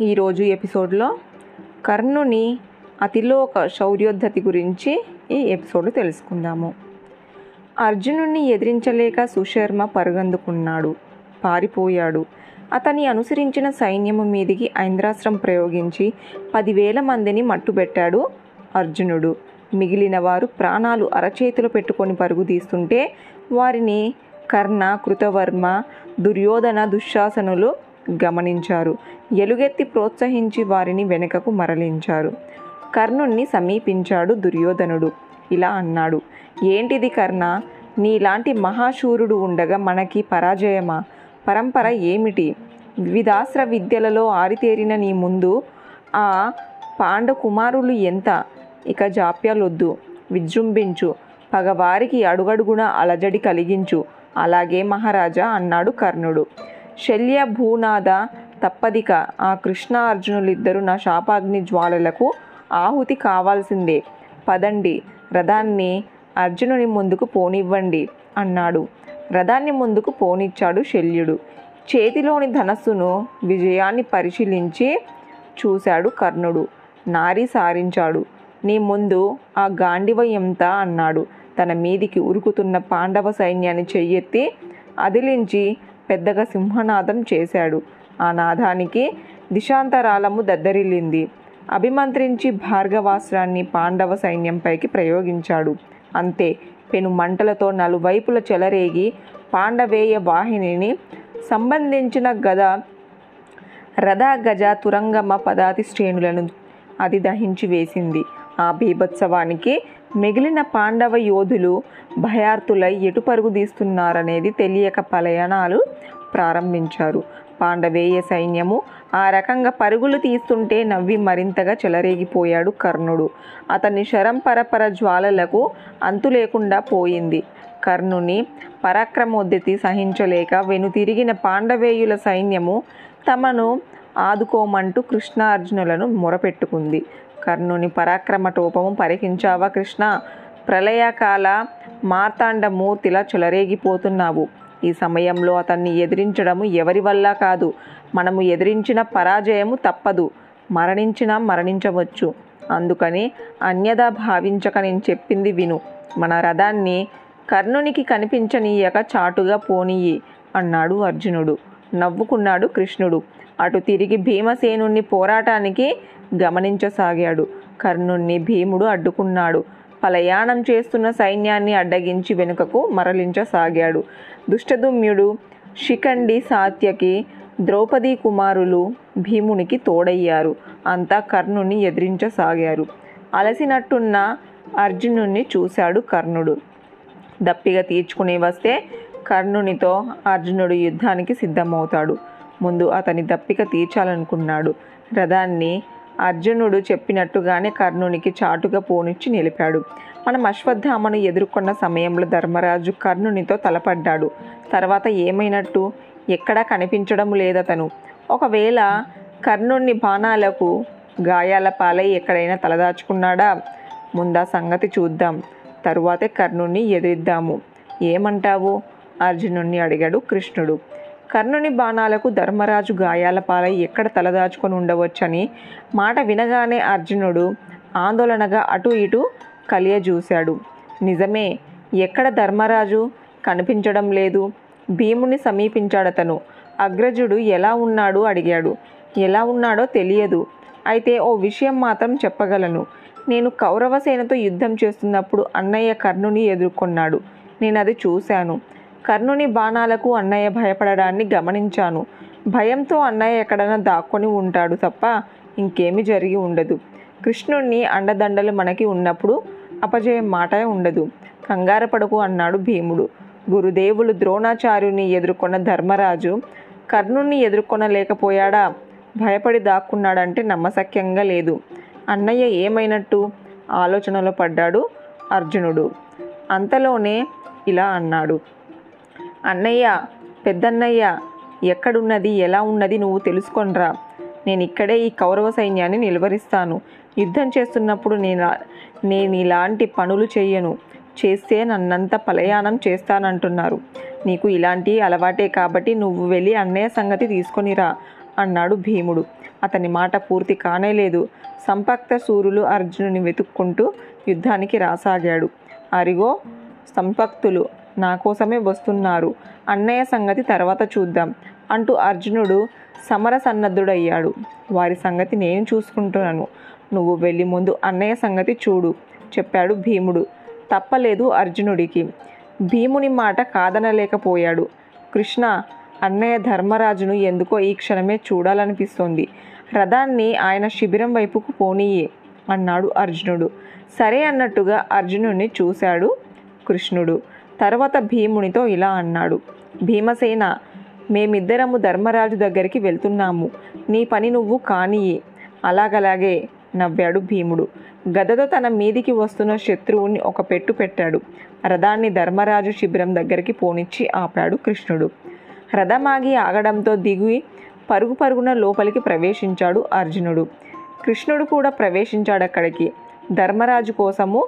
ఈరోజు ఎపిసోడ్లో కర్ణుని అతిలోక శౌర్యోద్ధతి గురించి ఈ ఎపిసోడ్ తెలుసుకుందాము. అర్జునుణ్ణి ఎదిరించలేక సుశర్మ పరుగందుకున్నాడు. పారిపోయాడు. అతని అనుసరించిన సైన్యము మీదికి ఐంద్రాస్త్రం ప్రయోగించి పదివేల మందిని మట్టుబెట్టాడు అర్జునుడు. మిగిలిన వారు ప్రాణాలు అరచేతిలో పెట్టుకొని పరుగుదీస్తుంటే వారిని కర్ణ కృతవర్మ దుర్యోధన దుశ్శాసనులు గమనించారు. ఎలుగెత్తి ప్రోత్సహించి వారిని వెనుకకు మరలించారు. కర్ణుణ్ణి సమీపించాడు దుర్యోధనుడు. ఇలా అన్నాడు ఏంటిది కర్ణ? నీలాంటి మహాశూరుడు ఉండగా మనకి పరాజయమా? పరంపర ఏమిటి? వివిధాస్త్ర విద్యలలో ఆరితేరిన నీ ముందు ఆ పాండ కుమారులు ఎంత? ఇక జాప్యాలొద్దు. విజృంభించు. పగవారికి అడుగడుగున అలజడి కలిగించు. అలాగే మహారాజా అన్నాడు కర్ణుడు. శల్య భూనాద తప్పదిక. ఆ కృష్ణ అర్జునులిద్దరూ నా శాపాగ్ని జ్వాలలకు ఆహుతి కావాల్సిందే. పదండి రథాన్ని అర్జునుని ముందుకు పోనివ్వండి అన్నాడు. రథాన్ని ముందుకు పోనిచ్చాడు శల్యుడు. చేతిలోని ధనస్సును విజయాన్ని పరిశీలించి చూశాడు కర్ణుడు. నారి సారించాడు. నీ ముందు ఆ గాండివ ఎంత అన్నాడు. తన మీదికి ఉరుకుతున్న పాండవ సైన్యాన్ని చెయ్యెత్తి అదిలించి పెద్దగా సింహనాదం చేశాడు. ఆ నాదానికి దిశాంతరాలము దద్దరిల్లింది. అభిమంత్రించి భార్గవాస్త్రాన్ని పాండవ సైన్యంపైకి ప్రయోగించాడు. అంతే పెను మంటలతో నలువైపుల చెలరేగి పాండవేయ వాహినిని సంబంధించిన గద రథ గజ తురంగమ పదాతి శ్రేణులను అది దహించి వేసింది. ఆ బీభత్సవానికి మిగిలిన పాండవ యోధులు భయార్థులై ఎటు పరుగు తీస్తున్నారనేది తెలియక పలయనాలు ప్రారంభించారు. పాండవేయ సైన్యము ఆ రకంగా పరుగులు తీస్తుంటే నవ్వి మరింతగా చెలరేగిపోయాడు కర్ణుడు. అతని శరంపరపర జ్వాలలకు అంతు లేకుండా పోయింది. కర్ణుని పరాక్రమోద్యతి సహించలేక వెనుతిరిగిన పాండవేయుల సైన్యము తమను ఆదుకోమంటూ కృష్ణార్జునులను మొరపెట్టుకుంది. కర్ణుని పరాక్రమ టోపము పరికించావా కృష్ణ? ప్రళయకాల మార్తాండమూర్తిలా చెలరేగిపోతున్నావు. ఈ సమయంలో అతన్ని ఎదిరించడము ఎవరి వల్ల కాదు. మనము ఎదిరించిన పరాజయము తప్పదు. మరణించినా మరణించవచ్చు. అందుకని అన్యదా భావించక నేను చెప్పింది విను. మన రథాన్ని కర్ణునికి కనిపించనీయక చాటుగా పోనీయి అన్నాడు అర్జునుడు. నవ్వుకున్నాడు కృష్ణుడు. అటు తిరిగి భీమసేనుణ్ణి పోరాటానికి గమనించసాగాడు. కర్ణుణ్ణి భీముడు అడ్డుకున్నాడు. పలయాణం చేస్తున్న సైన్యాన్ని అడ్డగించి వెనుకకు మరలించసాగాడు. దుష్టదుమ్యుడు శిఖండి సాత్యకి ద్రౌపది కుమారులు భీమునికి తోడయ్యారు. అంతా కర్ణుని ఎదిరించసాగారు. అలసినట్టున్న అర్జునుణ్ణి చూశాడు కర్ణుడు. దప్పిగా తీర్చుకుని వస్తే కర్ణునితో అర్జునుడు యుద్ధానికి సిద్ధమవుతాడు. ముందు అతని దప్పిక తీర్చాలనుకున్నాడు. రథాన్ని అర్జునుడు చెప్పినట్టుగానే కర్ణునికి చాటుగా పోనిచ్చి నిలిపాడు. మనం అశ్వత్థామను ఎదుర్కొన్న సమయంలో ధర్మరాజు కర్ణునితో తలపడ్డాడు. తర్వాత ఏమైనట్టు? ఎక్కడా కనిపించడం లేదతను. ఒకవేళ కర్ణుణ్ణి బాణాలకు గాయాల పాలై ఎక్కడైనా తలదాచుకున్నాడా? ముందా సంగతి చూద్దాం. తరువాతే కర్ణుణ్ణి ఎదిరిద్దాము. ఏమంటావు? అర్జునుణ్ణి అడిగాడు కృష్ణుడు. కర్ణుని బాణాలకు ధర్మరాజు గాయాల పాలై ఎక్కడ తలదాచుకొని ఉండవచ్చని మాట వినగానే అర్జునుడు ఆందోళనగా అటు ఇటు కలియజూశాడు. నిజమే ఎక్కడ ధర్మరాజు? కనిపించడం లేదు. భీముని సమీపించాడతను. అగ్రజుడు ఎలా ఉన్నాడు అడిగాడు. ఎలా ఉన్నాడో తెలియదు. అయితే ఓ విషయం మాత్రం చెప్పగలను. నేను కౌరవసేనతో యుద్ధం చేస్తున్నప్పుడు అన్నయ్య కర్ణుని ఎదుర్కొన్నాడు. నేను అది చూశాను. కర్ణుని బాణాలకు అన్నయ్య భయపడడాన్ని గమనించాను. భయంతో అన్నయ్య ఎక్కడైనా దాక్కొని ఉంటాడు తప్ప ఇంకేమి జరిగి ఉండదు. కృష్ణుణ్ణి అండదండలు మనకి ఉన్నప్పుడు అపజయం మాట ఉండదు. కంగారపడకు అన్నాడు భీముడు. గురుదేవులు ద్రోణాచార్యుని ఎదుర్కొన్న ధర్మరాజు కర్ణుణ్ణి ఎదుర్కొనలేకపోయాడా? భయపడి దాక్కున్నాడంటే నమ్మశక్యంగా లేదు. అన్నయ్య ఏమైనట్టు? ఆలోచనలో పడ్డాడు అర్జునుడు. అంతలోనే ఇలా అన్నాడు. అన్నయ్య పెద్దన్నయ్య ఎక్కడున్నది ఎలా ఉన్నది నువ్వు తెలుసుకొనరా. నేను ఇక్కడే ఈ కౌరవ సైన్యాన్ని నిలువరిస్తాను. యుద్ధం చేస్తున్నప్పుడు నేను నేను ఇలాంటి పనులు చేయను చేస్తే నన్నంత పలయానం చేస్తానంటున్నారు. నీకు ఇలాంటి అలవాటే కాబట్టి నువ్వు వెళ్ళి అన్నయ్య సంగతి తీసుకొనిరా అన్నాడు భీముడు. అతని మాట పూర్తి కానేలేదు. సంపక్త సూర్యులు అర్జునుని వెతుక్కుంటూ యుద్ధానికి రాసాగాడు. అరిగో సంపక్తులు నా కోసమే వస్తున్నారు. అన్నయ్య సంగతి తర్వాత చూద్దాం అంటూ అర్జునుడు సమర సన్నద్ధుడయ్యాడు వారి సంగతి నేను చూసుకుంటున్నాను. నువ్వు వెళ్ళి ముందు అన్నయ్య సంగతి చూడు చెప్పాడు భీముడు. తప్పలేదు అర్జునుడికి. భీముని మాట కాదనలేకపోయాడు. కృష్ణ అన్నయ్య ధర్మరాజును ఎందుకో ఈ క్షణమే చూడాలనిపిస్తోంది. రథాన్ని ఆయన శిబిరం వైపుకు పోనీయే అన్నాడు అర్జునుడు. సరే అన్నట్టుగా అర్జునుడిని చూశాడు కృష్ణుడు. తర్వాత భీమునితో ఇలా అన్నాడు భీమసేన మేమిద్దరము ధర్మరాజు దగ్గరికి వెళ్తున్నాము. నీ పని నువ్వు కానియే. అలాగలాగే నవ్వాడు భీముడు. గదతో తన మీదికి వస్తున్న శత్రువుని ఒక పెట్టు పెట్టాడు. రథాన్ని ధర్మరాజు శిబిరం దగ్గరికి పోనిచ్చి ఆపాడు కృష్ణుడు. రథమాగి ఆగడంతో దిగి పరుగు పరుగున లోపలికి ప్రవేశించాడు అర్జునుడు. కృష్ణుడు కూడా ప్రవేశించాడు అక్కడికి ధర్మరాజు కోసము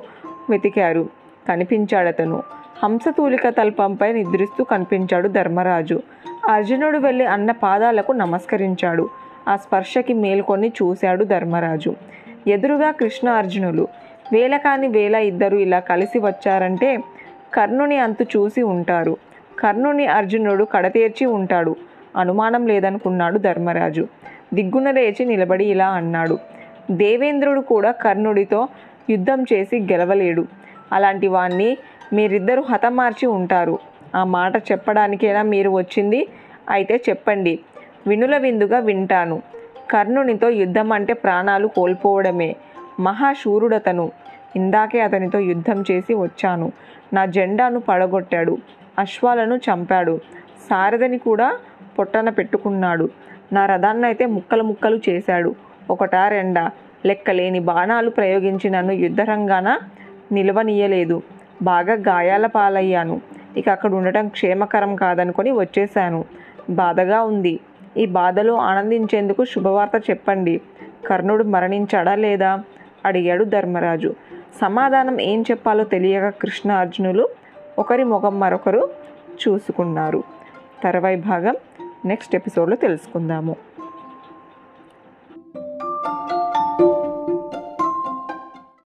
వెతికారు. కనిపించాడతను. హంసతూలిక తల్పంపై నిద్రిస్తూ కనిపించాడు ధర్మరాజు. అర్జునుడు వెళ్ళి అన్న పాదాలకు నమస్కరించాడు. ఆ స్పర్శకి మేల్కొని చూశాడు ధర్మరాజు. ఎదురుగా కృష్ణ అర్జునులు. వేల కాని వేల ఇద్దరు ఇలా కలిసి వచ్చారంటే కర్ణుని అంతు చూసి ఉంటారు. కర్ణుని అర్జునుడు కడతీర్చి ఉంటాడు. అనుమానం లేదనుకున్నాడు ధర్మరాజు. దిగ్గున లేచి నిలబడి ఇలా అన్నాడు. దేవేంద్రుడు కూడా కర్ణుడితో యుద్ధం చేసి గెలవలేడు. అలాంటి వాణ్ణి మీరిద్దరూ హతమార్చి ఉంటారు. ఆ మాట చెప్పడానికేనా మీరు వచ్చింది? అయితే చెప్పండి. వినుల విందుగా వింటాను. కర్ణునితో యుద్ధం అంటే ప్రాణాలు కోల్పోవడమే. మహాశూరుడతను. ఇందాకే అతనితో యుద్ధం చేసి వచ్చాను. నా జెండాను పడగొట్టాడు. అశ్వాలను చంపాడు. సారథిని కూడా పొట్టన పెట్టుకున్నాడు. నా రథాన్నైతే ముక్కలు ముక్కలు చేశాడు. ఒకటా రెండా? లెక్కలేని బాణాలు ప్రయోగించి నన్ను యుద్ధరంగాన నిలవనీయలేదు. బాగా గాయాల పాలయ్యాను. ఇక అక్కడ ఉండటం క్షేమకరం కాదనుకొని వచ్చేశాను. బాధగా ఉంది. ఈ బాధలో ఆనందించేందుకు శుభవార్త చెప్పండి. కర్ణుడు మరణించాడా లేదా? అడిగాడు ధర్మరాజు. సమాధానం ఏం చెప్పాలో తెలియక కృష్ణ అర్జునులు ఒకరి ముఖం మరొకరు చూసుకున్నారు. తర్వాయి భాగం నెక్స్ట్ ఎపిసోడ్లో తెలుసుకుందాము.